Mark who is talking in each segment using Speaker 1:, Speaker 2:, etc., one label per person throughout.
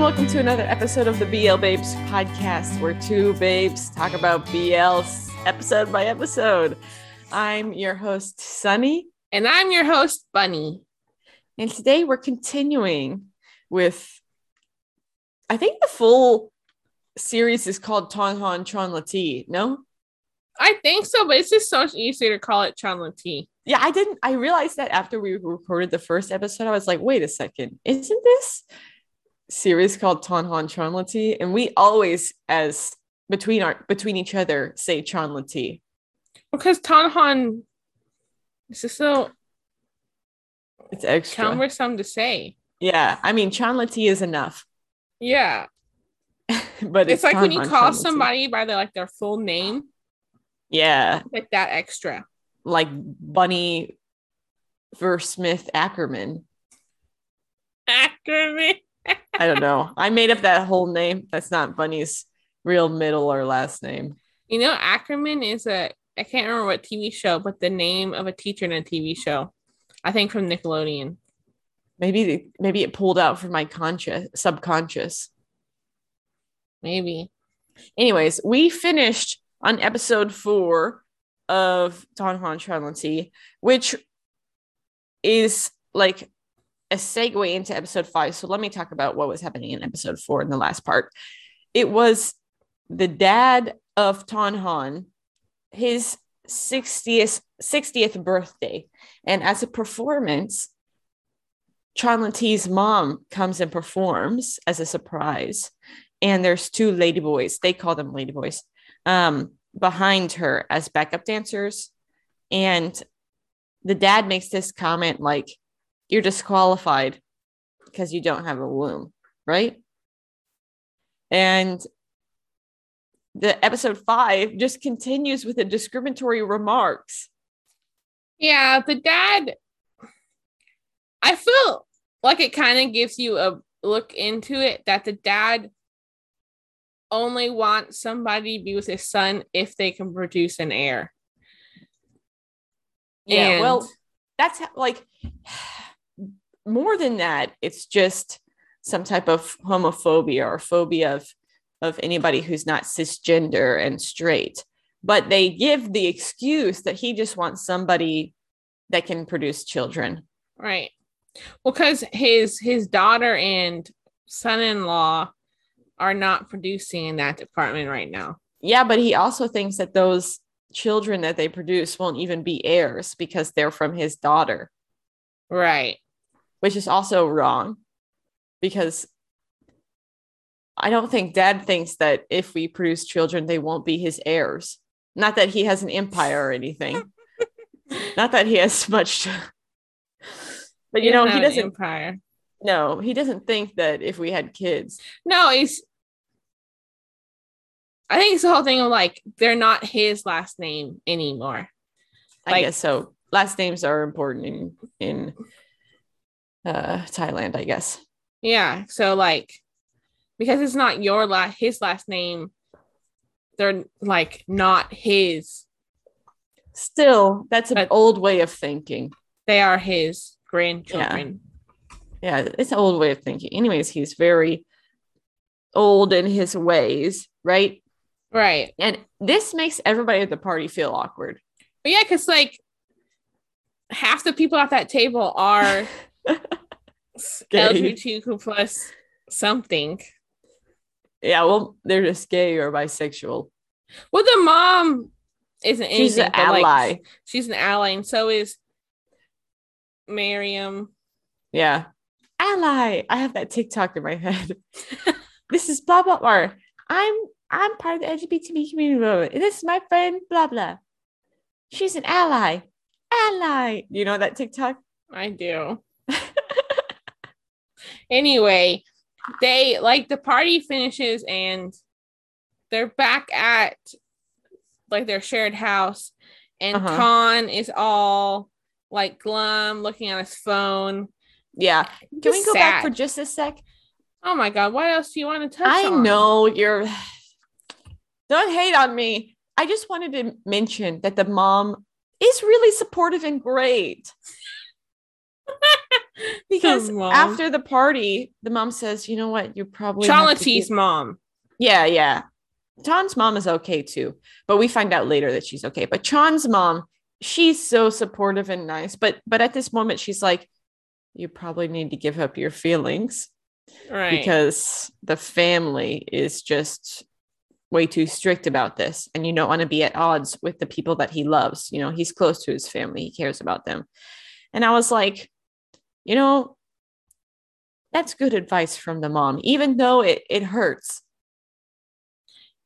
Speaker 1: and welcome to another episode of the BL Babes podcast, where two babes talk about BL episode by episode. I'm your host, Sunny.
Speaker 2: And I'm your host, Bunny.
Speaker 1: And today we're continuing with, I think the full series is called Tonhon Chonlatee, no?
Speaker 2: I think so, but it's just so much easier to call it Chonlatee.
Speaker 1: Yeah, I didn't, I realized that after we recorded the first episode, I was like, wait a second, isn't this series called Tonhon Chonlatee? And we always, as between our between each other, say Chonlatee.
Speaker 2: Because Tonghon is just so
Speaker 1: It's extra.
Speaker 2: cumbersome to say.
Speaker 1: Yeah, I mean, Chonlatee is enough,
Speaker 2: Yeah.
Speaker 1: but
Speaker 2: It's, like when you call somebody by their like their full name,
Speaker 1: yeah,
Speaker 2: like that extra.
Speaker 1: like Bunny Versmith Ackerman.
Speaker 2: Ackerman.
Speaker 1: I don't know. I made up that whole name. That's not Bunny's real middle or last name.
Speaker 2: You know, Ackerman is a I can't remember what TV show, but the name of a teacher in a TV show. I think from Nickelodeon.
Speaker 1: Maybe maybe it pulled out from my conscious subconscious.
Speaker 2: Maybe.
Speaker 1: Anyways, we finished on episode four of Tonhon Chonlatee, which is like a segue into episode five. So let me talk about what was happening in episode four in the last part. It was the dad of Ton Han, his 60th 60th birthday. And as a performance, Chonlatee's mom comes and performs as a surprise. And there's two ladyboys, they call them ladyboys, um, behind her as backup dancers. And the dad makes this comment like, You're disqualified because you don't have a womb, right? And the episode five just continues with the discriminatory remarks.
Speaker 2: Yeah, the dad. I feel like it kind of gives you a look into it that the dad only wants somebody to be with his son if they can produce an heir.
Speaker 1: Yeah,
Speaker 2: And-
Speaker 1: well, that's like more than that. It's just some type of homophobia or phobia of of anybody who's not cisgender and straight. But they give the excuse that he just wants somebody that can produce children.
Speaker 2: Right. Well, because his his daughter and son-in-law are not producing in that department right now.
Speaker 1: Yeah, but he also thinks that those children that they produce won't even be heirs because they're from his daughter.
Speaker 2: Right.
Speaker 1: Which is also wrong because I don't think dad thinks that if we produce children, they won't be his heirs. Not that he has an empire or anything. Not that he has much. but you know, he doesn't.
Speaker 2: empire.
Speaker 1: No, he doesn't think that if we had kids.
Speaker 2: No, he's. I think it's the whole thing of like they're not his last name anymore.
Speaker 1: I
Speaker 2: Like-
Speaker 1: guess so. Last names are important in in uh, Thailand, I guess.
Speaker 2: Yeah. So like because it's not your last his last name, they're like not his.
Speaker 1: Still, that's an old way of thinking.
Speaker 2: They are his grandchildren.
Speaker 1: yeah, it's an old way of thinking. Anyways, he's very old in his ways, right?
Speaker 2: Right.
Speaker 1: And this makes everybody at the party feel awkward.
Speaker 2: But yeah, because like half the people at that table are LGBTQ plus something.
Speaker 1: Yeah, well, they're just gay or bisexual.
Speaker 2: Well, the mom isn't anything.
Speaker 1: She's an
Speaker 2: but, like,
Speaker 1: ally.
Speaker 2: she's an ally, and so is Miriam.
Speaker 1: Yeah. Ally. I have that TikTok in my head. this is blah blah blah. I'm I'm part of the LGBT community. Movement. This is my friend, blah blah. She's an ally. Ally. You know that TikTok?
Speaker 2: I do. Anyway, they like the party finishes and they're back at like their shared house, and
Speaker 1: Uh-huh.
Speaker 2: Con is all like glum, looking at his phone.
Speaker 1: Yeah. Can we
Speaker 2: Just
Speaker 1: go back for just a sec?
Speaker 2: Oh my god, what else do you want to touch
Speaker 1: I
Speaker 2: on?
Speaker 1: know you're. Don't hate on me. I just wanted to mention that the mom is really supportive and great. because after the party, the mom says, "You know what? You probably
Speaker 2: Chonlatee's
Speaker 1: give-"
Speaker 2: mom.
Speaker 1: Yeah, yeah. Chan's mom is okay too, but we find out later that she's okay. But Chan's mom, she's so supportive and nice, but but at this moment, she's like, "You probably need to give up your feelings."
Speaker 2: Right.
Speaker 1: because the family is just way too strict about this and you don't want to be at odds with the people that he loves you know he's close to his family he cares about them and i was like you know that's good advice from the mom even though it, it hurts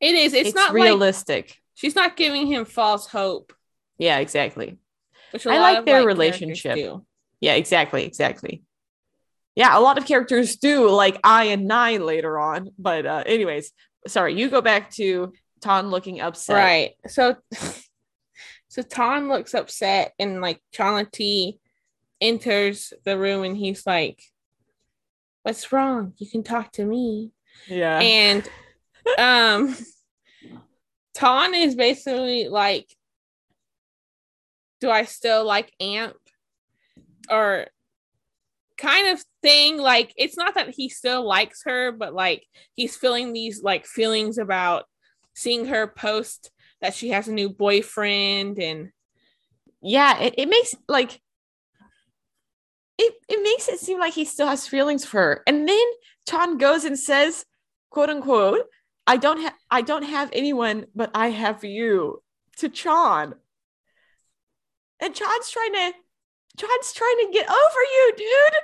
Speaker 2: it is. It's,
Speaker 1: it's,
Speaker 2: not like
Speaker 1: realistic
Speaker 2: she's not giving him false hope.
Speaker 1: yeah exactly I like their
Speaker 2: characters
Speaker 1: relationship. yeah exactly exactly yeah a lot of characters do like i and nine later on but uh anyways sorry you go back to Ton looking upset
Speaker 2: Right. So so Ton looks upset and like Chonlatee enters the room and he's like, What's wrong? You can talk to me.
Speaker 1: yeah
Speaker 2: And um Ton is basically like, Do I still like Amp? Or kind of thing. Like it's not that he still likes her, but like he's feeling these like feelings about seeing her post that she has a new boyfriend and
Speaker 1: yeah it, it makes like it, it makes it seem like he still has feelings for her. And then Chan goes and says quote unquote i don't have i don't have anyone but i have you to Chan and Chan's trying to Chan's trying to get over you dude.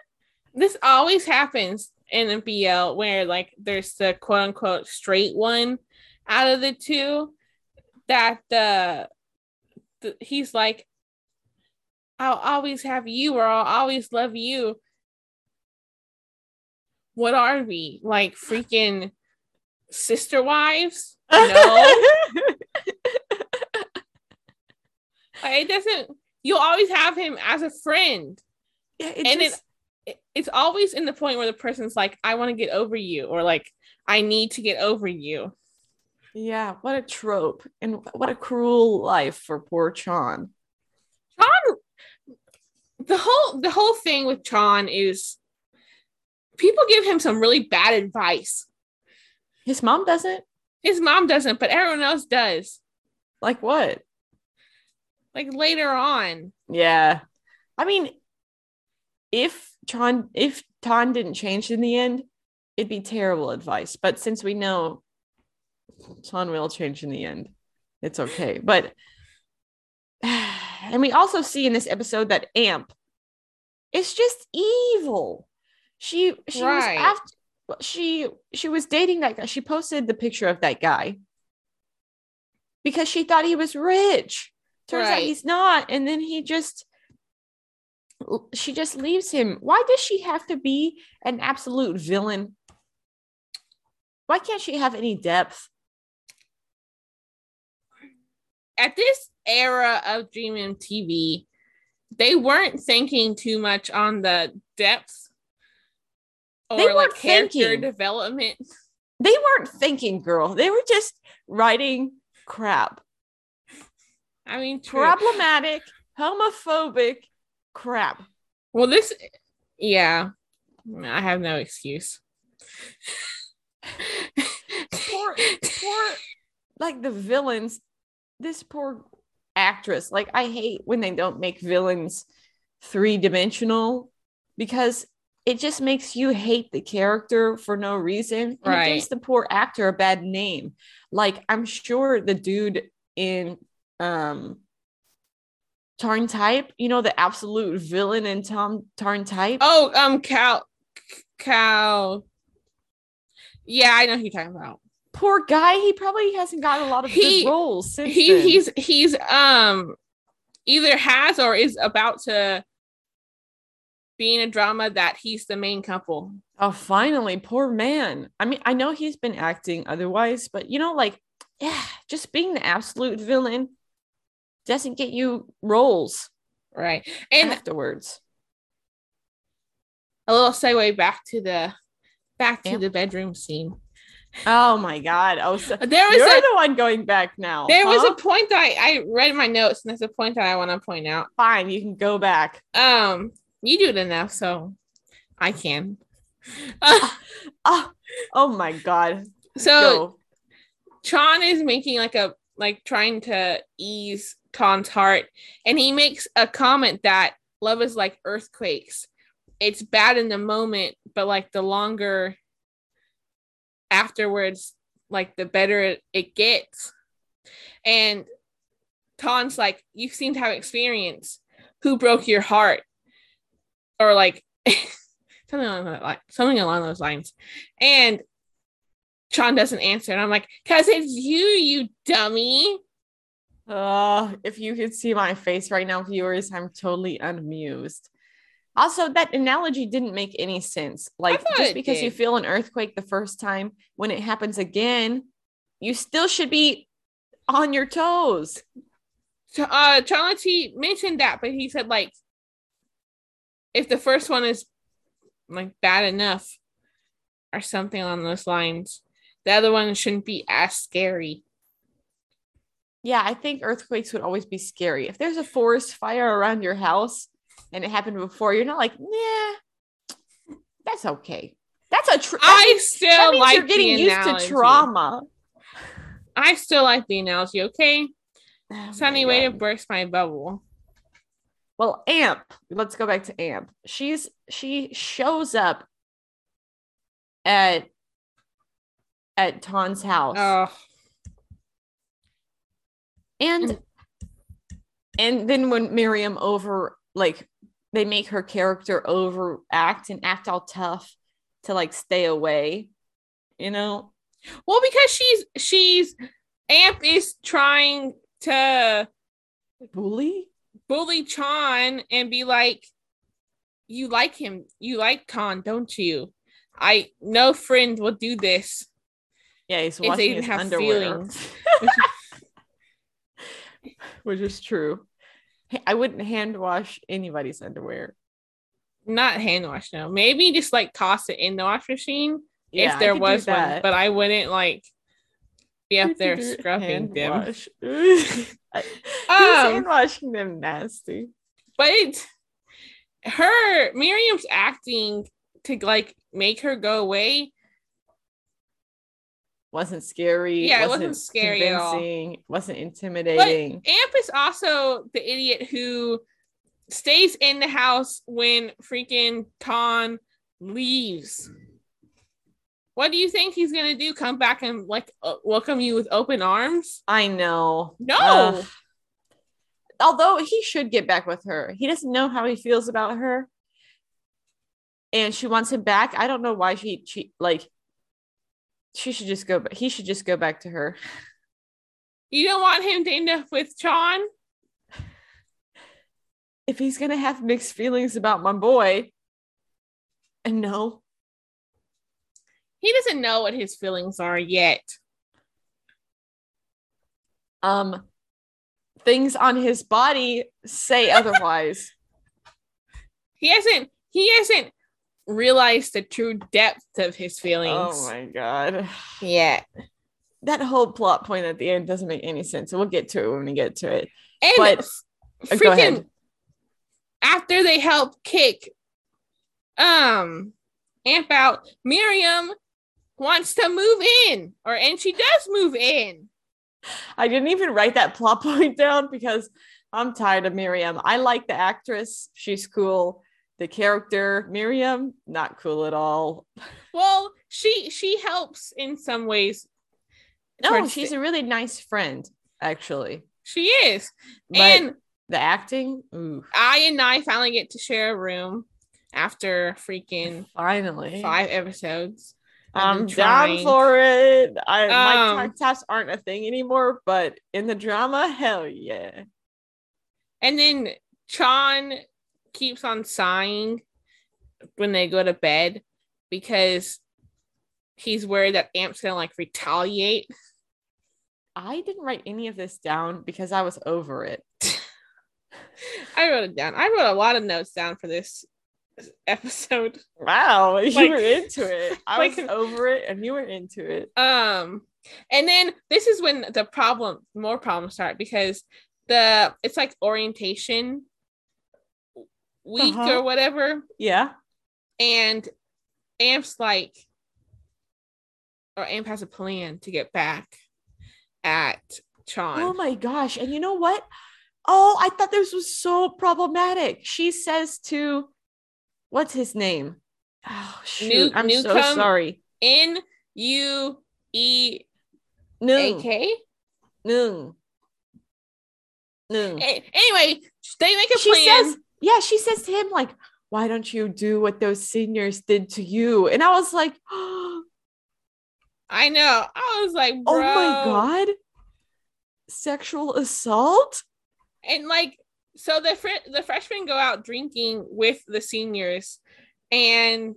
Speaker 2: This always happens in a BL where like there's the quote unquote straight one out of the two that the, the he's like I'll always have you or I'll always love you. What are we? Like freaking sister wives? No. It doesn't you'll always have him as a friend.
Speaker 1: yeah, it
Speaker 2: and
Speaker 1: just,
Speaker 2: it, it it's always in the point where the person's like, I want to get over you, or like, I need to get over you.
Speaker 1: yeah what a trope and what a cruel life for poor Chan
Speaker 2: Chan, the whole the whole thing with Chan is people give him some really bad advice.
Speaker 1: his mom doesn't
Speaker 2: His mom doesn't, but everyone else does.
Speaker 1: like what
Speaker 2: Like later on,
Speaker 1: Yeah. I mean, if Tron if Ton didn't change in the end, it'd be terrible advice. But since we know Ton will change in the end, it's okay. But and we also see in this episode that Amp is just evil. She she
Speaker 2: Right.
Speaker 1: was after she she was dating that guy. She posted the picture of that guy because she thought he was rich. Turns out he's not. And then he just she just leaves him. Why does she have to be an absolute villain? Why can't she have any depth?
Speaker 2: at this era of Dream MTV, they weren't thinking too much on the depth or
Speaker 1: They
Speaker 2: like
Speaker 1: weren't
Speaker 2: character
Speaker 1: thinking.
Speaker 2: development.
Speaker 1: They weren't thinking, girl. They were just writing crap.
Speaker 2: I mean, true.
Speaker 1: Problematic, homophobic crap.
Speaker 2: Well, this, yeah, I have no excuse.
Speaker 1: Poor, poor, like the villains. This poor actress. Like, I hate when they don't make villains three dimensional because it just makes you hate the character for no reason. And
Speaker 2: Right.
Speaker 1: it gives the poor actor a bad name. Like, I'm sure the dude in um TharnType, you know, the absolute villain in Tom TharnType.
Speaker 2: Oh, um, Cal, Cal. Yeah, I know who you're talking about.
Speaker 1: Poor guy, he probably hasn't gotten a lot of
Speaker 2: He-
Speaker 1: good roles since
Speaker 2: He
Speaker 1: then.
Speaker 2: he's he's um either has or is about to be in a drama that he's the main couple.
Speaker 1: Oh, finally, poor man. I mean, I know he's been acting otherwise, but you know, like, yeah, just being the absolute villain doesn't get you roles
Speaker 2: Right. And
Speaker 1: afterwards.
Speaker 2: a little segue back to the back to
Speaker 1: Yeah.
Speaker 2: the bedroom scene.
Speaker 1: Oh my god! Oh, so
Speaker 2: There was
Speaker 1: you're
Speaker 2: a
Speaker 1: the one going back now.
Speaker 2: there was a point that I, I read my notes, and there's a point that I want to point out.
Speaker 1: fine. You can go back.
Speaker 2: Um, you do it enough, so I can.
Speaker 1: oh, oh my god.
Speaker 2: so. Chan is making like a like trying to ease Ton's heart, and he makes a comment that love is like earthquakes. It's bad in the moment, but like the longer afterwards, like the better it, gets. And Ton's like, You seem to have experience. Who broke your heart? Or like something along that line, something along those lines. And Sean doesn't answer. And I'm like, cause it's you, you dummy.
Speaker 1: Oh, if you could see my face right now, viewers, I'm totally unmused. Also, that analogy didn't make any sense. Like, just because you feel an earthquake the first time, when it happens again, you still should be on your toes.
Speaker 2: Uh Chonlatee mentioned that, but he said like if the first one is like bad enough or something on those lines, the other one shouldn't be as scary.
Speaker 1: Yeah, I think earthquakes would always be scary. If there's a forest fire around your house and it happened before, you're not like, nah, that's okay. That's a tr- that
Speaker 2: I
Speaker 1: means- that
Speaker 2: still
Speaker 1: means
Speaker 2: like
Speaker 1: you're getting used
Speaker 2: analogy.
Speaker 1: to trauma.
Speaker 2: I still like the analogy. Okay,
Speaker 1: Oh
Speaker 2: sunny way to burst my bubble.
Speaker 1: Well, Amp, let's go back to Amp. She's she shows up at at Ton's house.
Speaker 2: Oh,
Speaker 1: and and then when Miriam over like they make her character overact and act all tough to like stay away, you know?
Speaker 2: well, because she's she's Amp is trying to
Speaker 1: Bully?
Speaker 2: bully Chan and be like, "You like him. You like Khan, don't you? I no friend will do this."
Speaker 1: Yeah, he's
Speaker 2: they
Speaker 1: his
Speaker 2: have
Speaker 1: underwear.
Speaker 2: feelings.
Speaker 1: Which is true. I wouldn't hand wash anybody's underwear.
Speaker 2: Not hand wash, no. Maybe just like toss it in the wash machine
Speaker 1: Yeah,
Speaker 2: if there was one, but I wouldn't like be up there
Speaker 1: Hand
Speaker 2: scrubbing them.
Speaker 1: wash.
Speaker 2: Um,
Speaker 1: hand washing them nasty?
Speaker 2: But it's her Miriam's acting to like make her go away.
Speaker 1: Wasn't scary.
Speaker 2: Yeah, it wasn't scary at all.
Speaker 1: Wasn't intimidating.
Speaker 2: Amp is also the idiot who stays in the house when freaking Ton leaves. What do you think he's gonna do? Come back and like uh, welcome you with open arms?
Speaker 1: I know.
Speaker 2: No.
Speaker 1: Ugh. although he should get back with her. He doesn't know how he feels about her. And she wants him back. I don't know why she she like she should just go but he should just go back to her.
Speaker 2: You don't want him to end up with Sean?
Speaker 1: If he's gonna have mixed feelings about my boy. And no,
Speaker 2: He doesn't know what his feelings are yet.
Speaker 1: um things on his body say otherwise.
Speaker 2: He hasn't he hasn't realized the true depth of his feelings
Speaker 1: oh my god.
Speaker 2: Yeah.
Speaker 1: That whole plot point at the end doesn't make any sense. We'll get to it when we get to it.
Speaker 2: And
Speaker 1: But-
Speaker 2: f-
Speaker 1: Uh,
Speaker 2: freaking after they help kick um Amp out, Miriam wants to move in, or and she does move in.
Speaker 1: I didn't even write that plot point down because I'm tired of Miriam. I like the actress, she's cool. The character, Miriam, not cool at all.
Speaker 2: Well, she she helps in some ways.
Speaker 1: No, she's a really nice friend, actually.
Speaker 2: she is.
Speaker 1: But
Speaker 2: and
Speaker 1: the acting, ooh,
Speaker 2: I and I finally get to share a room after freaking
Speaker 1: finally.
Speaker 2: five episodes.
Speaker 1: I'm
Speaker 2: been
Speaker 1: down for it. I
Speaker 2: Um,
Speaker 1: my taps aren't a thing anymore, but in the drama, hell yeah.
Speaker 2: And then Chan keeps on sighing when they go to bed because he's worried that Amp's gonna like retaliate.
Speaker 1: I didn't write any of this down because I was over it.
Speaker 2: I wrote it down. I wrote a lot of notes down for this episode.
Speaker 1: Wow, you
Speaker 2: Like-
Speaker 1: were into it. I
Speaker 2: like-
Speaker 1: was over it and you were into it.
Speaker 2: Um, and then this is when the problem, more problems start because the it's like orientation week
Speaker 1: Uh-huh.
Speaker 2: or whatever,
Speaker 1: Yeah.
Speaker 2: And Amp's like, or Amp has a plan to get back at Chon.
Speaker 1: Oh my gosh. And you know what? Oh, I thought this was so problematic. She says to what's his name? Oh shoot.
Speaker 2: New-
Speaker 1: I'm so sorry.
Speaker 2: N U E A. K.
Speaker 1: Noon. Noon.
Speaker 2: Anyway, they make a
Speaker 1: She
Speaker 2: plan.
Speaker 1: says, yeah, she says to him, like, why don't you do what those seniors did to you? And I was like, oh
Speaker 2: I know. I was like, bro.
Speaker 1: my God. Sexual assault?
Speaker 2: And like, so the fr- the freshmen go out drinking with the seniors, and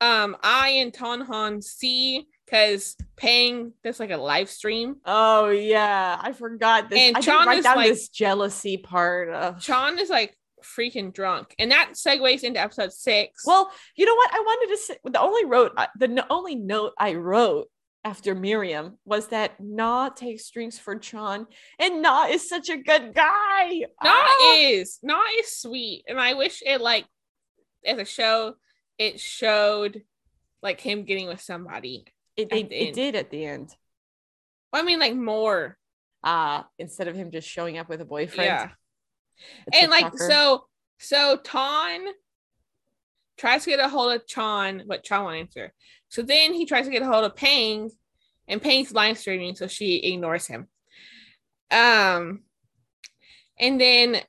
Speaker 2: um, I and Tonhan see because Pang does like a live stream.
Speaker 1: Oh yeah, I forgot this.
Speaker 2: And
Speaker 1: I
Speaker 2: is
Speaker 1: down
Speaker 2: like-
Speaker 1: this jealousy part. Of...
Speaker 2: Sean is like freaking drunk, and that segues into episode six.
Speaker 1: Well, you know what? I wanted to say the only wrote the only note I wrote after Miriam was that Na takes drinks for Chan, and Na is such a good guy.
Speaker 2: Na
Speaker 1: Ah!
Speaker 2: is Na is sweet, and I wish it like as a show it showed like him getting with somebody.
Speaker 1: It, it, did at the end.
Speaker 2: I mean, like more,
Speaker 1: Uh instead of him just showing up with a boyfriend.
Speaker 2: yeah.
Speaker 1: a
Speaker 2: And like so, so Ton tries to get a hold of Chan, but Chan won't answer. So then he tries to get a hold of Pang, and Pang's live streaming, so she ignores him. Um, and then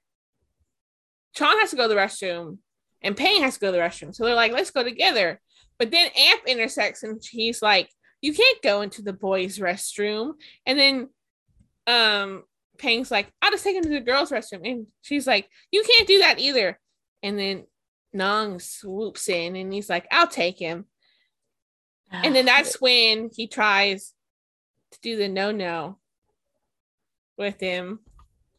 Speaker 2: Chan has to go to the restroom, and Pang has to go to the restroom. So they're like, "Let's go together." But then Amp intersects, and he's like, "You can't go into the boys' restroom." And then, um, Pang's like, "I'll just take him to the girls' restroom," and she's like, "You can't do that either." And then Nong swoops in, and he's like, "I'll take him." And then that's when he tries to do the no no with him.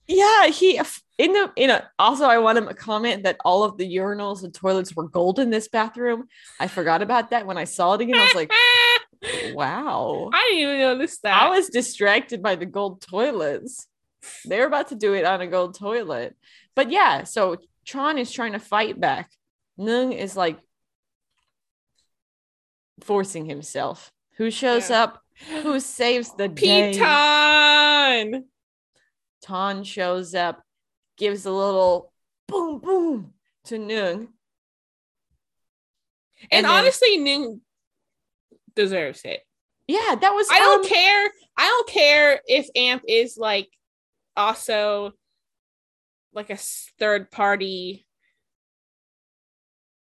Speaker 1: Yeah, he in the in a also I want him to comment that all of the urinals and toilets were gold in this bathroom. I forgot about that when I saw it again. I was like, wow.
Speaker 2: I didn't even notice that.
Speaker 1: I was distracted by the gold toilets. They're about to do it on a gold toilet. But yeah, so Tron is trying to fight back. Nung is like forcing himself. Who shows
Speaker 2: Yeah.
Speaker 1: up? Who saves the day?
Speaker 2: Piton.
Speaker 1: Ton shows up, gives a little boom boom to Nung.
Speaker 2: And,
Speaker 1: then-
Speaker 2: honestly, Ning deserves it.
Speaker 1: yeah, that was
Speaker 2: I don't
Speaker 1: um,
Speaker 2: care. I don't care if Amp is like also like a third party,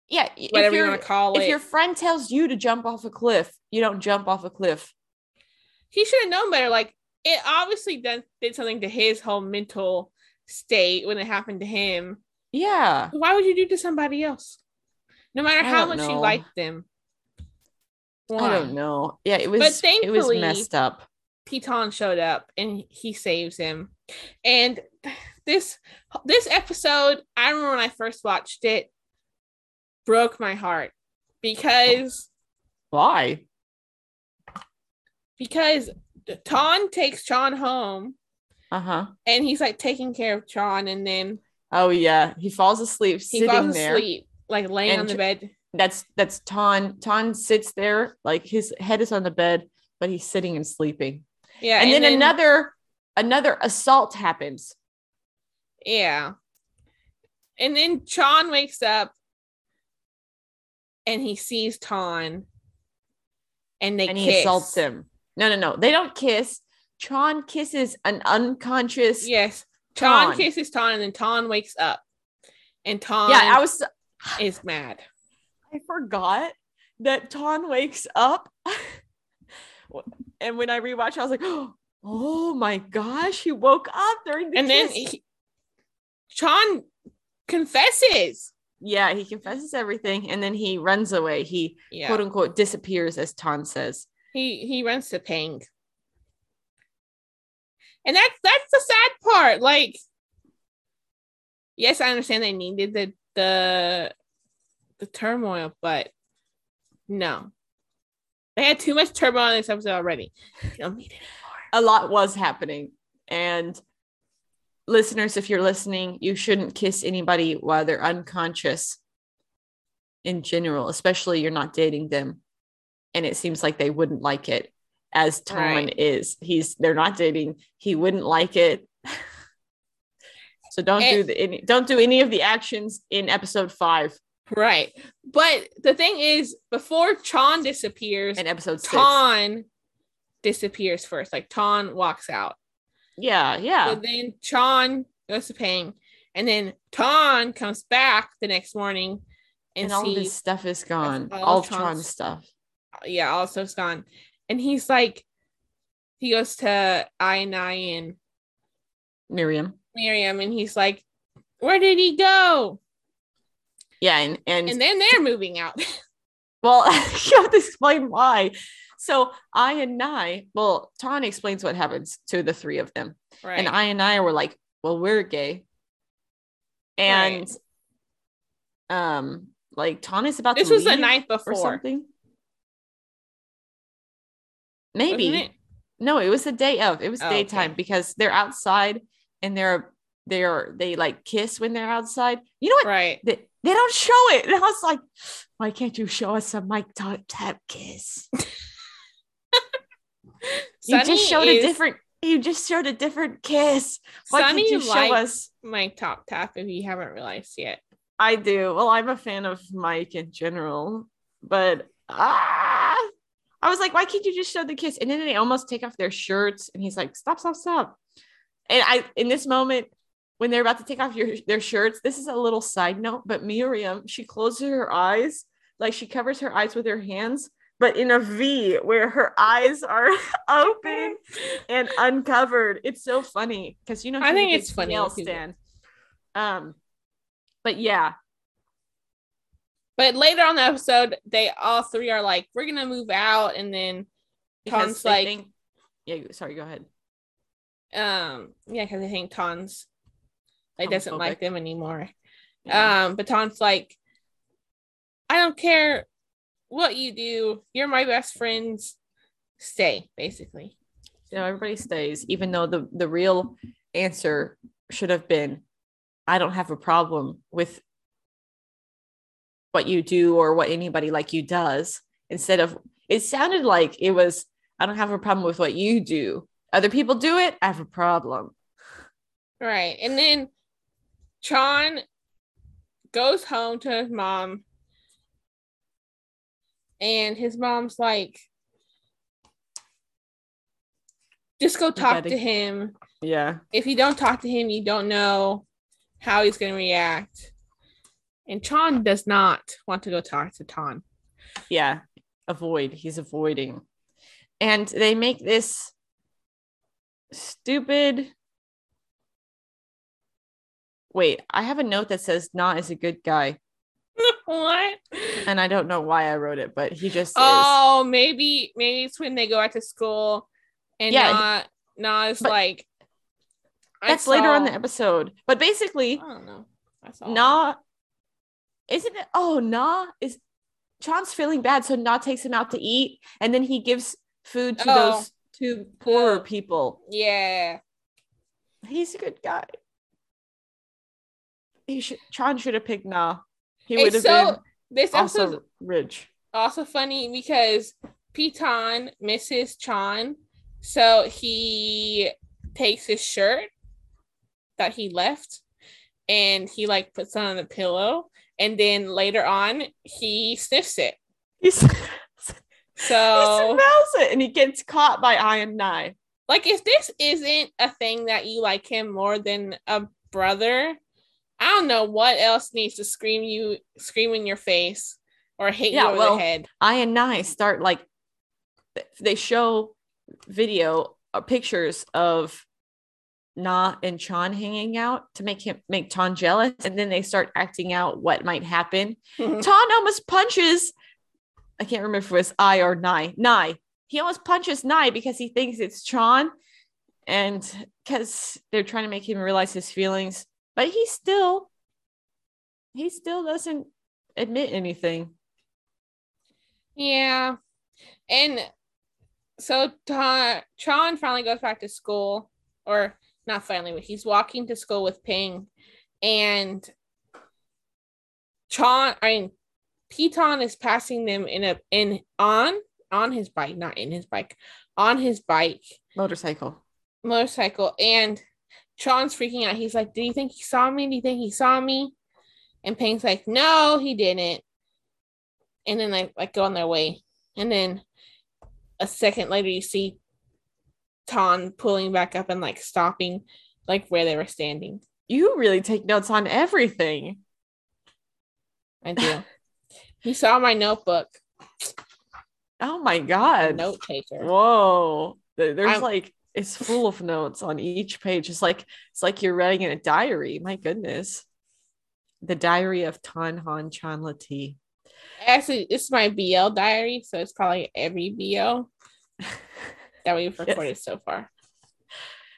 Speaker 1: Yeah, if
Speaker 2: whatever you
Speaker 1: your-
Speaker 2: want to call
Speaker 1: If
Speaker 2: it.
Speaker 1: your friend tells you to jump off a cliff, you don't jump off a cliff.
Speaker 2: he should have known better. Like it obviously done, did something to his whole mental state when it happened to him.
Speaker 1: Yeah.
Speaker 2: Why would you do to somebody else? No matter
Speaker 1: I
Speaker 2: how much you like them.
Speaker 1: I don't know. Yeah, it was
Speaker 2: But
Speaker 1: it was
Speaker 2: thankfully-
Speaker 1: messed up.
Speaker 2: Piton showed up and he saves him. And this this episode, I remember when I first watched it, broke my heart because
Speaker 1: Why?
Speaker 2: because Ton takes Chon home
Speaker 1: Uh-huh.
Speaker 2: and he's like taking care of Chon and then
Speaker 1: Oh yeah. He falls asleep
Speaker 2: he
Speaker 1: sitting
Speaker 2: falls
Speaker 1: there.
Speaker 2: asleep, like laying
Speaker 1: And
Speaker 2: on the bed.
Speaker 1: That's that's Ton. Ton sits there, like his head is on the bed, but he's sitting and sleeping.
Speaker 2: Yeah.
Speaker 1: and, then, another another assault happens.
Speaker 2: Yeah. And then Chon wakes up and he sees Ton and they
Speaker 1: and
Speaker 2: kiss.
Speaker 1: he assaults him. No, no, no. They don't kiss. Chon kisses an unconscious.
Speaker 2: Yes. Ton. kisses Ton and then Ton wakes up. And Ton
Speaker 1: Yeah, I was
Speaker 2: is mad.
Speaker 1: I forgot that Ton wakes up. and when I rewatched, I was like, oh my gosh, he woke up during the
Speaker 2: And then
Speaker 1: kiss.
Speaker 2: he, Chon confesses.
Speaker 1: yeah, he confesses everything and then he runs away. He
Speaker 2: Yeah.
Speaker 1: quote unquote disappears, as Ton says.
Speaker 2: he he runs to Pang. And that's that's the sad part. Like, yes, I understand they needed the the the turmoil, but no. They had too much turmoil in this episode already. They don't need it
Speaker 1: A lot was happening. And listeners, if you're listening, you shouldn't kiss anybody while they're unconscious. in general, especially you're not dating them. And it seems like they wouldn't like it as Ton
Speaker 2: Right.
Speaker 1: is. He's they're not dating. He wouldn't like it. so don't do the any, don't do any of the actions in episode five
Speaker 2: Right. But the thing is, before Chon disappears,
Speaker 1: and episode six.
Speaker 2: Ton disappears first. Like Ton walks out.
Speaker 1: Yeah, yeah.
Speaker 2: So then Chon goes to Pang, and then Ton comes back the next morning and,
Speaker 1: and all of his
Speaker 2: sees,
Speaker 1: stuff is gone.
Speaker 2: all
Speaker 1: All Tron stuff.
Speaker 2: yeah, also it's gone. And he's like, he goes to I and I and
Speaker 1: Miriam.
Speaker 2: Miriam, and he's like, "Where did he go?"
Speaker 1: Yeah, and and,
Speaker 2: And then they're moving out.
Speaker 1: well, you have to explain why. So I and I, well, Ton explains what happens to the three of them.
Speaker 2: right.
Speaker 1: And I and I were like, well, we're gay. And um, like Ton is about
Speaker 2: this
Speaker 1: to
Speaker 2: was the night
Speaker 1: or
Speaker 2: before.
Speaker 1: something. Maybe.
Speaker 2: it?
Speaker 1: No, it was the day of. It was
Speaker 2: Oh,
Speaker 1: daytime
Speaker 2: okay.
Speaker 1: because they're outside and they're they're they like kiss when they're outside. You know what?
Speaker 2: Right.
Speaker 1: They, they don't show it. And I was like, why can't you show us a Mike tap tap kiss? You just showed
Speaker 2: is-
Speaker 1: a different you just showed a different kiss. Why
Speaker 2: Sunny
Speaker 1: can't you show us?
Speaker 2: Mike top tap if you haven't realized yet.
Speaker 1: I do. Well, I'm a fan of Mike in general, but ah, I was like, why can't you just show the kiss? And then they almost take off their shirts, and he's like, stop, stop, stop. And I, in this moment, when they're about to take off your, their shirts, this is a little side note, but Miriam, she closes her eyes, like she covers her eyes with her hands, but in a V where her eyes are open and uncovered. It's so funny because you know
Speaker 2: I think it's funny
Speaker 1: nail
Speaker 2: when people-
Speaker 1: stand. Um, but yeah,
Speaker 2: But later on the episode, they all three are like, "We're gonna move out," and then
Speaker 1: because
Speaker 2: Tom's like,
Speaker 1: think- yeah. Sorry, go ahead.
Speaker 2: um, yeah, because I think Tom's like doesn't like them anymore.
Speaker 1: Yeah.
Speaker 2: Um, but Tom's like, "I don't care what you do. You're my best friends. Stay." Basically,
Speaker 1: you know, everybody stays, even though the the real answer should have been, I don't have a problem with what you do or what anybody like you does. Instead of it sounded like it was, I don't have a problem with what you do. Other people do it, I have a problem.
Speaker 2: right? And then Chon goes home to his mom, and his mom's like, "Just go talk to him."
Speaker 1: Yeah.
Speaker 2: if you don't talk to him, you don't know how he's going to react. And Chon does not want to go talk to Ton.
Speaker 1: Yeah. Avoid. He's avoiding. And they make this stupid. Wait, I have a note that says Na is a good guy.
Speaker 2: what?
Speaker 1: And I don't know why I wrote it, but he just is.
Speaker 2: Oh, maybe maybe it's when they go out to school and
Speaker 1: Yeah,
Speaker 2: Na, Na is like.
Speaker 1: That's later on the episode. But basically,
Speaker 2: I don't know. That's all.
Speaker 1: Na isn't it? Oh, Na is Chon's feeling bad, so Na takes him out to eat, and then he gives food to
Speaker 2: Oh.
Speaker 1: those two poorer
Speaker 2: Oh.
Speaker 1: people.
Speaker 2: Yeah.
Speaker 1: He's a good guy. He should should have picked Na. He would have
Speaker 2: so
Speaker 1: been
Speaker 2: this
Speaker 1: also rich.
Speaker 2: also funny because Piton misses Chan, so he takes his shirt that he left and he like puts it on the pillow, and then later on he sniffs it.
Speaker 1: He
Speaker 2: So
Speaker 1: smells it, and he gets caught by Iron Nye.
Speaker 2: like if this isn't a thing that you like him more than a brother, I don't know what else needs to scream you scream in your face or hit
Speaker 1: Yeah,
Speaker 2: you over
Speaker 1: well,
Speaker 2: the head.
Speaker 1: I and Nye start like they show video uh, pictures of Na and Chan hanging out to make him make Ton jealous, and then they start acting out what might happen. Ton almost punches. I can't remember if it was I or Nye. Nye. He almost punches Nye because he thinks it's Chan, and because they're trying to make him realize his feelings, but he still, he still doesn't admit anything.
Speaker 2: Yeah. And so Ta- Tron finally goes back to school, or not finally, but he's walking to school with Ping. And Chon, I mean, Teton is passing them in a in on on his bike, not in his bike, on his bike
Speaker 1: Motorcycle.
Speaker 2: motorcycle, and Sean's freaking out. He's like, "Do you think he saw me? Do you think he saw me?" And Pang's like, "No, he didn't." And then they like go on their way, and then a second later, you see Ton pulling back up and like stopping, like where they were standing.
Speaker 1: You really take notes on everything.
Speaker 2: I do. he saw my notebook.
Speaker 1: Oh my god.
Speaker 2: Note taker.
Speaker 1: Whoa. There's
Speaker 2: I'm-
Speaker 1: like it's full of notes on each page. It's like it's like you're writing in a diary. My goodness. The diary of Tonhon Chonlatee.
Speaker 2: Actually, this is my BL diary, so it's probably every BL that we've
Speaker 1: Yes.
Speaker 2: recorded so far.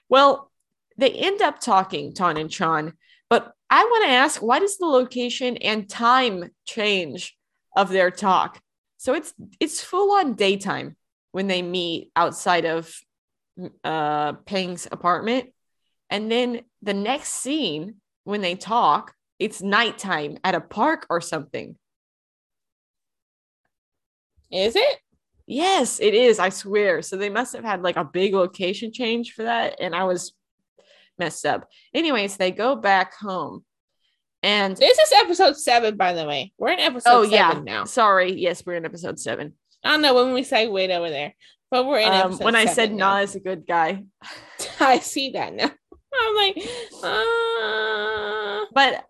Speaker 1: Well, they end up talking, Ton and Chan, but I want to ask why does the location and time change of their talk? So it's it's full on daytime when they meet outside of uh Peng's apartment. And then the next scene when they talk, it's nighttime at a park or something.
Speaker 2: Is it?
Speaker 1: Yes, it is. I swear. So they must have had like a big location change for that. And I was messed up. Anyways, they go back home. And
Speaker 2: This is episode seven, by the way. We're in episode
Speaker 1: oh,
Speaker 2: seven
Speaker 1: yeah.
Speaker 2: now.
Speaker 1: Sorry. Yes, we're in episode seven.
Speaker 2: I don't know when we say wait over there, but we're in
Speaker 1: Um, when I said
Speaker 2: now.
Speaker 1: Nah is a good guy.
Speaker 2: I see that now. I'm like, uh,
Speaker 1: But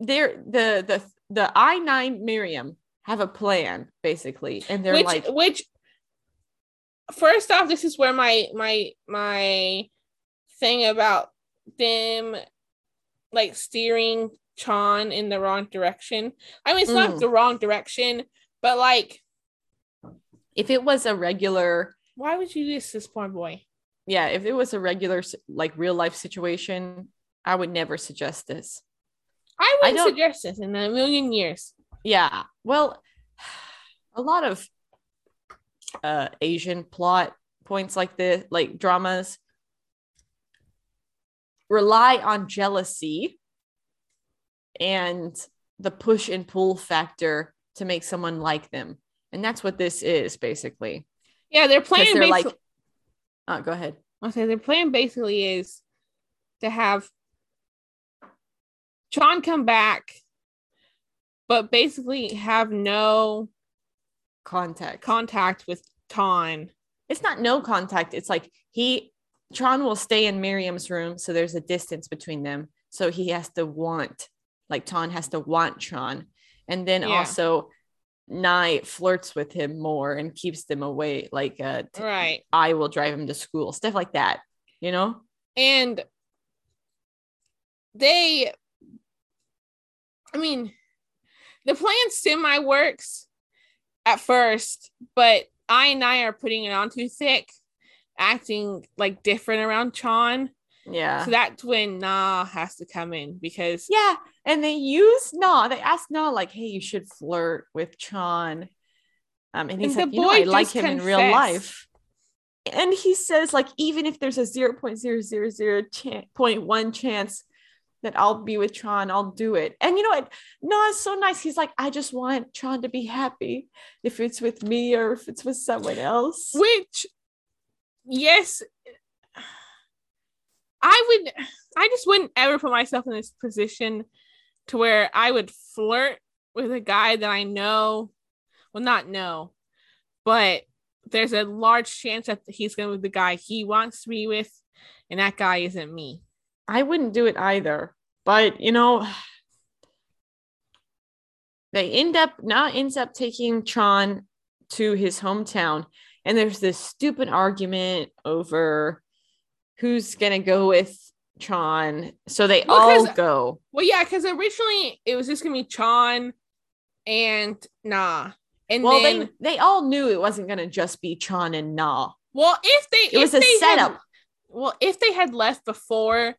Speaker 1: they're the the the I9 Miriam have a plan, basically. And they're
Speaker 2: which
Speaker 1: like,
Speaker 2: which first off, this is where my my my thing about them like steering Chan in the wrong direction. I mean, it's not
Speaker 1: Mm.
Speaker 2: the wrong direction, but like,
Speaker 1: if it was a regular,
Speaker 2: why would you do this poor boy?
Speaker 1: yeah, if it was a regular like real life situation, I would never suggest this.
Speaker 2: I
Speaker 1: I
Speaker 2: wouldn't suggest this in a million years.
Speaker 1: Yeah. Well, a lot of uh Asian plot points like this, like dramas, rely on jealousy and the push and pull factor to make someone like them. And that's what this is basically.
Speaker 2: Yeah, their
Speaker 1: Because
Speaker 2: plan
Speaker 1: they're like, oh, go ahead.
Speaker 2: I say their plan basically is to have Sean come back, but basically have no
Speaker 1: Contact.
Speaker 2: contact with Ton.
Speaker 1: it's not no contact. It's like he Tron will stay in Miriam's room, so there's a distance between them. So he has to want, like Ton has to want Tron, and then
Speaker 2: Yeah.
Speaker 1: also Nye flirts with him more and keeps them away. Like uh, t-
Speaker 2: Right.
Speaker 1: I will drive him to school, stuff like that. You know?
Speaker 2: And they, I mean, the plan semi works at first, but I and I are putting it on too thick, acting like different around Chon.
Speaker 1: Yeah.
Speaker 2: So that's when Nah has to come in because
Speaker 1: yeah, and they use Na. They ask Na like, "Hey, you should flirt with Chan," um, and he's
Speaker 2: And the
Speaker 1: like, "You know, I like him in real life." And he says, like, even if there's a zero point zero zero zero point one chance that I'll be with Tron, I'll do it. And you know what? No, it's so nice. He's like, I just want Tron to be happy, if it's with me or if it's with someone else.
Speaker 2: which yes i would i just wouldn't ever put myself in this position to where i would flirt with a guy that i know well not know but there's a large chance that he's going to be the guy he wants to be with and that guy isn't me
Speaker 1: I wouldn't do it either. But you know, they end up now ends up taking Tron to his hometown, and there's this stupid argument over who's gonna go with Tron. So they
Speaker 2: Well,
Speaker 1: all go.
Speaker 2: well yeah because originally it was just going to be chon and nah and
Speaker 1: Well,
Speaker 2: then
Speaker 1: they they all knew it wasn't gonna just be Tron and Nah.
Speaker 2: Well, if they
Speaker 1: It was
Speaker 2: if
Speaker 1: a
Speaker 2: they had-
Speaker 1: setup.
Speaker 2: well, if they had left before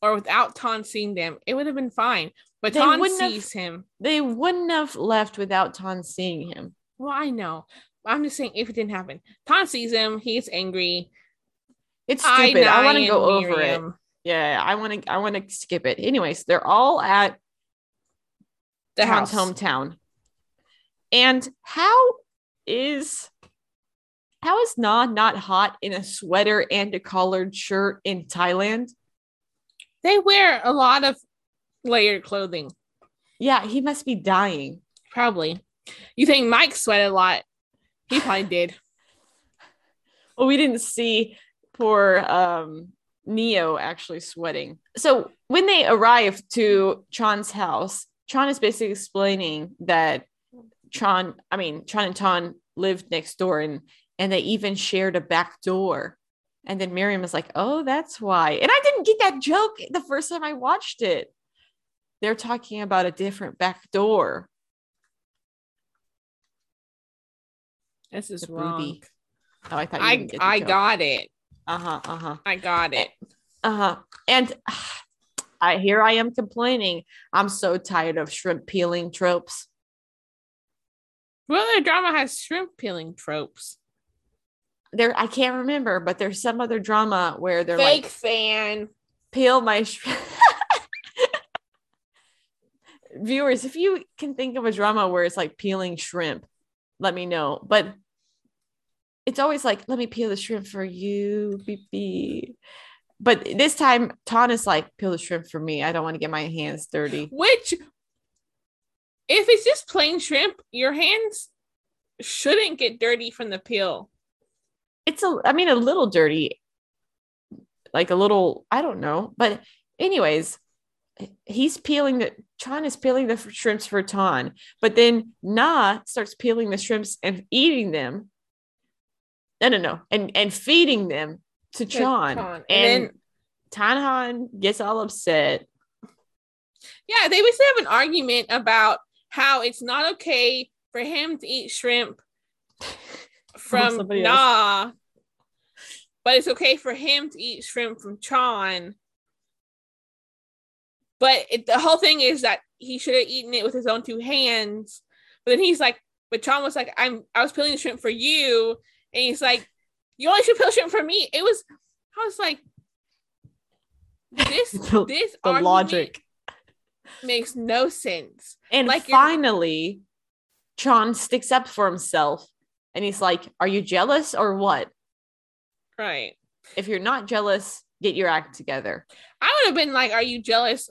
Speaker 2: or without Ton seeing them, it would have been fine. But
Speaker 1: They
Speaker 2: Ton
Speaker 1: wouldn't have-
Speaker 2: sees him.
Speaker 1: They wouldn't have left without Ton seeing him.
Speaker 2: Well, I know. I'm just saying if it didn't happen. Ton sees him, he's angry.
Speaker 1: It's stupid. I, want to go over it. Yeah i want to i want to skip it anyways they're all at
Speaker 2: The
Speaker 1: Chan's
Speaker 2: house.
Speaker 1: hometown. And how is how is Na not hot in a sweater and a collared shirt in Thailand?
Speaker 2: They wear a lot of layered clothing.
Speaker 1: Yeah, he must be dying.
Speaker 2: Probably. You think Mike sweat a lot? He probably did.
Speaker 1: Well, we didn't see poor um Neo actually sweating. So when they arrive to Tron's house, Tron is basically explaining that Tron, I mean, Tron and Tan lived next door and and they even shared a back door. And then Miriam is like, oh, that's why. And I didn't get that joke the first time I watched it. They're talking about a different back door.
Speaker 2: This is
Speaker 1: The
Speaker 2: wrong.
Speaker 1: Oh, I thought you
Speaker 2: I
Speaker 1: didn't get the
Speaker 2: I
Speaker 1: joke.
Speaker 2: got it.
Speaker 1: Uh-huh, uh-huh.
Speaker 2: I got it.
Speaker 1: Uh-huh. And I here I am complaining. I'm so tired of shrimp peeling tropes.
Speaker 2: Well, other drama has shrimp peeling tropes?
Speaker 1: There I can't remember, but there's some other drama where they're
Speaker 2: Fake
Speaker 1: like
Speaker 2: fan.
Speaker 1: peel my shrimp. Viewers, if you can think of a drama where it's like peeling shrimp, let me know. But it's always like, let me peel the shrimp for you, beep. But this time, Ton is like, peel the shrimp for me. I don't want to get my hands dirty.
Speaker 2: Which, if it's just plain shrimp, your hands shouldn't get dirty from the peel.
Speaker 1: it's a i mean a little dirty like a little i don't know but anyways he's peeling the Chan is peeling the shrimps for Tan, but then Na starts peeling the shrimps and eating them. No, no, no, and and feeding them to Chan. and,
Speaker 2: And then-
Speaker 1: Tonhon gets all upset.
Speaker 2: Yeah, they would have an argument about how it's not okay for him to eat shrimp from
Speaker 1: else.
Speaker 2: Nah, but it's okay for him to eat shrimp from Chan. But it, the whole thing is that he should have eaten it with his own two hands. But then he's like, but Chan was like, I'm I was peeling the shrimp for you, and he's like, you only should peel shrimp for me. It was, I was like, this
Speaker 1: the,
Speaker 2: this
Speaker 1: the logic.
Speaker 2: makes no sense.
Speaker 1: And
Speaker 2: Like
Speaker 1: finally, Chan sticks up for himself, and he's like, "Are you jealous or what?
Speaker 2: Right.
Speaker 1: If you're not jealous, get your act together."
Speaker 2: I would have been like, Are you jealous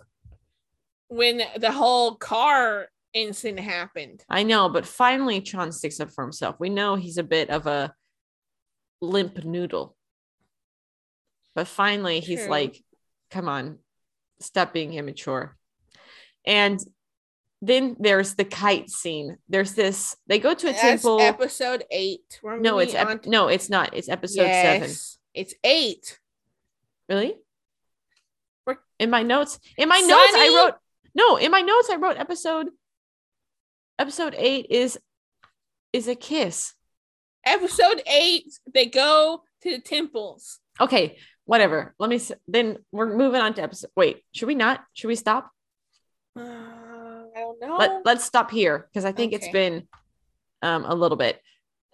Speaker 2: when the whole car incident happened?
Speaker 1: I know, but finally, Chan sticks up for himself. We know he's a bit of a limp noodle, but finally, he's
Speaker 2: True.
Speaker 1: like, "Come on, stop being immature." And then there's the kite scene. There's this. They go to a
Speaker 2: That's
Speaker 1: temple.
Speaker 2: episode eight. We're
Speaker 1: no, it's ep-
Speaker 2: on
Speaker 1: no, it's not. It's episode seven.
Speaker 2: It's eight.
Speaker 1: Really?
Speaker 2: We're-
Speaker 1: In my notes, in my notes, I wrote no. In my notes, I wrote episode. Episode eight is is a kiss.
Speaker 2: Episode eight, they go to the temples.
Speaker 1: Okay, whatever. Let me. s- Then we're moving on to episode. Wait, should we not? Should we stop?
Speaker 2: Uh, I don't know.
Speaker 1: Let Let's stop here because I think it's been um a little bit.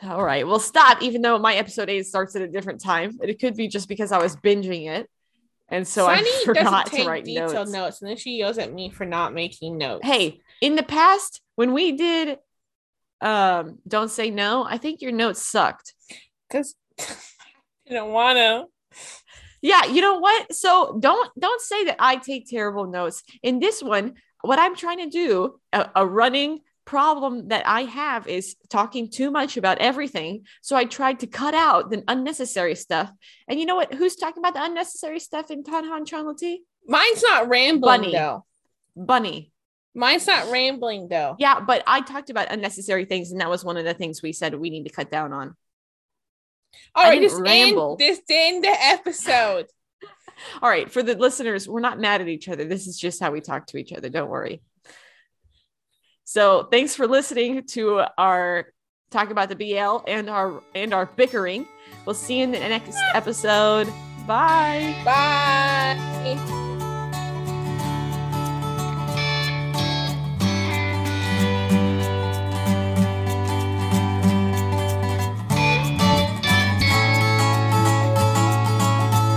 Speaker 1: All right, we'll stop. Even though my episode eight starts at a different time, it could be just because I was binging it, and so
Speaker 2: Sunny
Speaker 1: I forgot to
Speaker 2: take
Speaker 1: write
Speaker 2: detailed
Speaker 1: notes.
Speaker 2: notes. and then she yells at me for not making notes.
Speaker 1: hey in the past when we did um don't say no i think your notes sucked.
Speaker 2: Because you don't want to.
Speaker 1: yeah you know what? So don't don't say that i take terrible notes. In this one what i'm trying to do a, a running problem that i have is talking too much about everything. So i tried to cut out the unnecessary stuff. And you know what? Who's talking about the unnecessary stuff in Tonhon Chonlatee
Speaker 2: Mine's not rambling
Speaker 1: Bunny.
Speaker 2: though.
Speaker 1: bunny
Speaker 2: Mine's not rambling though.
Speaker 1: yeah but i talked about unnecessary things and that was one of the things we said we need to cut down on
Speaker 2: All
Speaker 1: I
Speaker 2: right, just
Speaker 1: ramble.
Speaker 2: end this end the episode.
Speaker 1: All right, for the listeners, we're not mad at each other. This is just how we talk to each other. Don't worry. So, thanks for listening to our talk about the BL and our and our bickering. We'll see you in the next episode. Bye.
Speaker 2: Bye.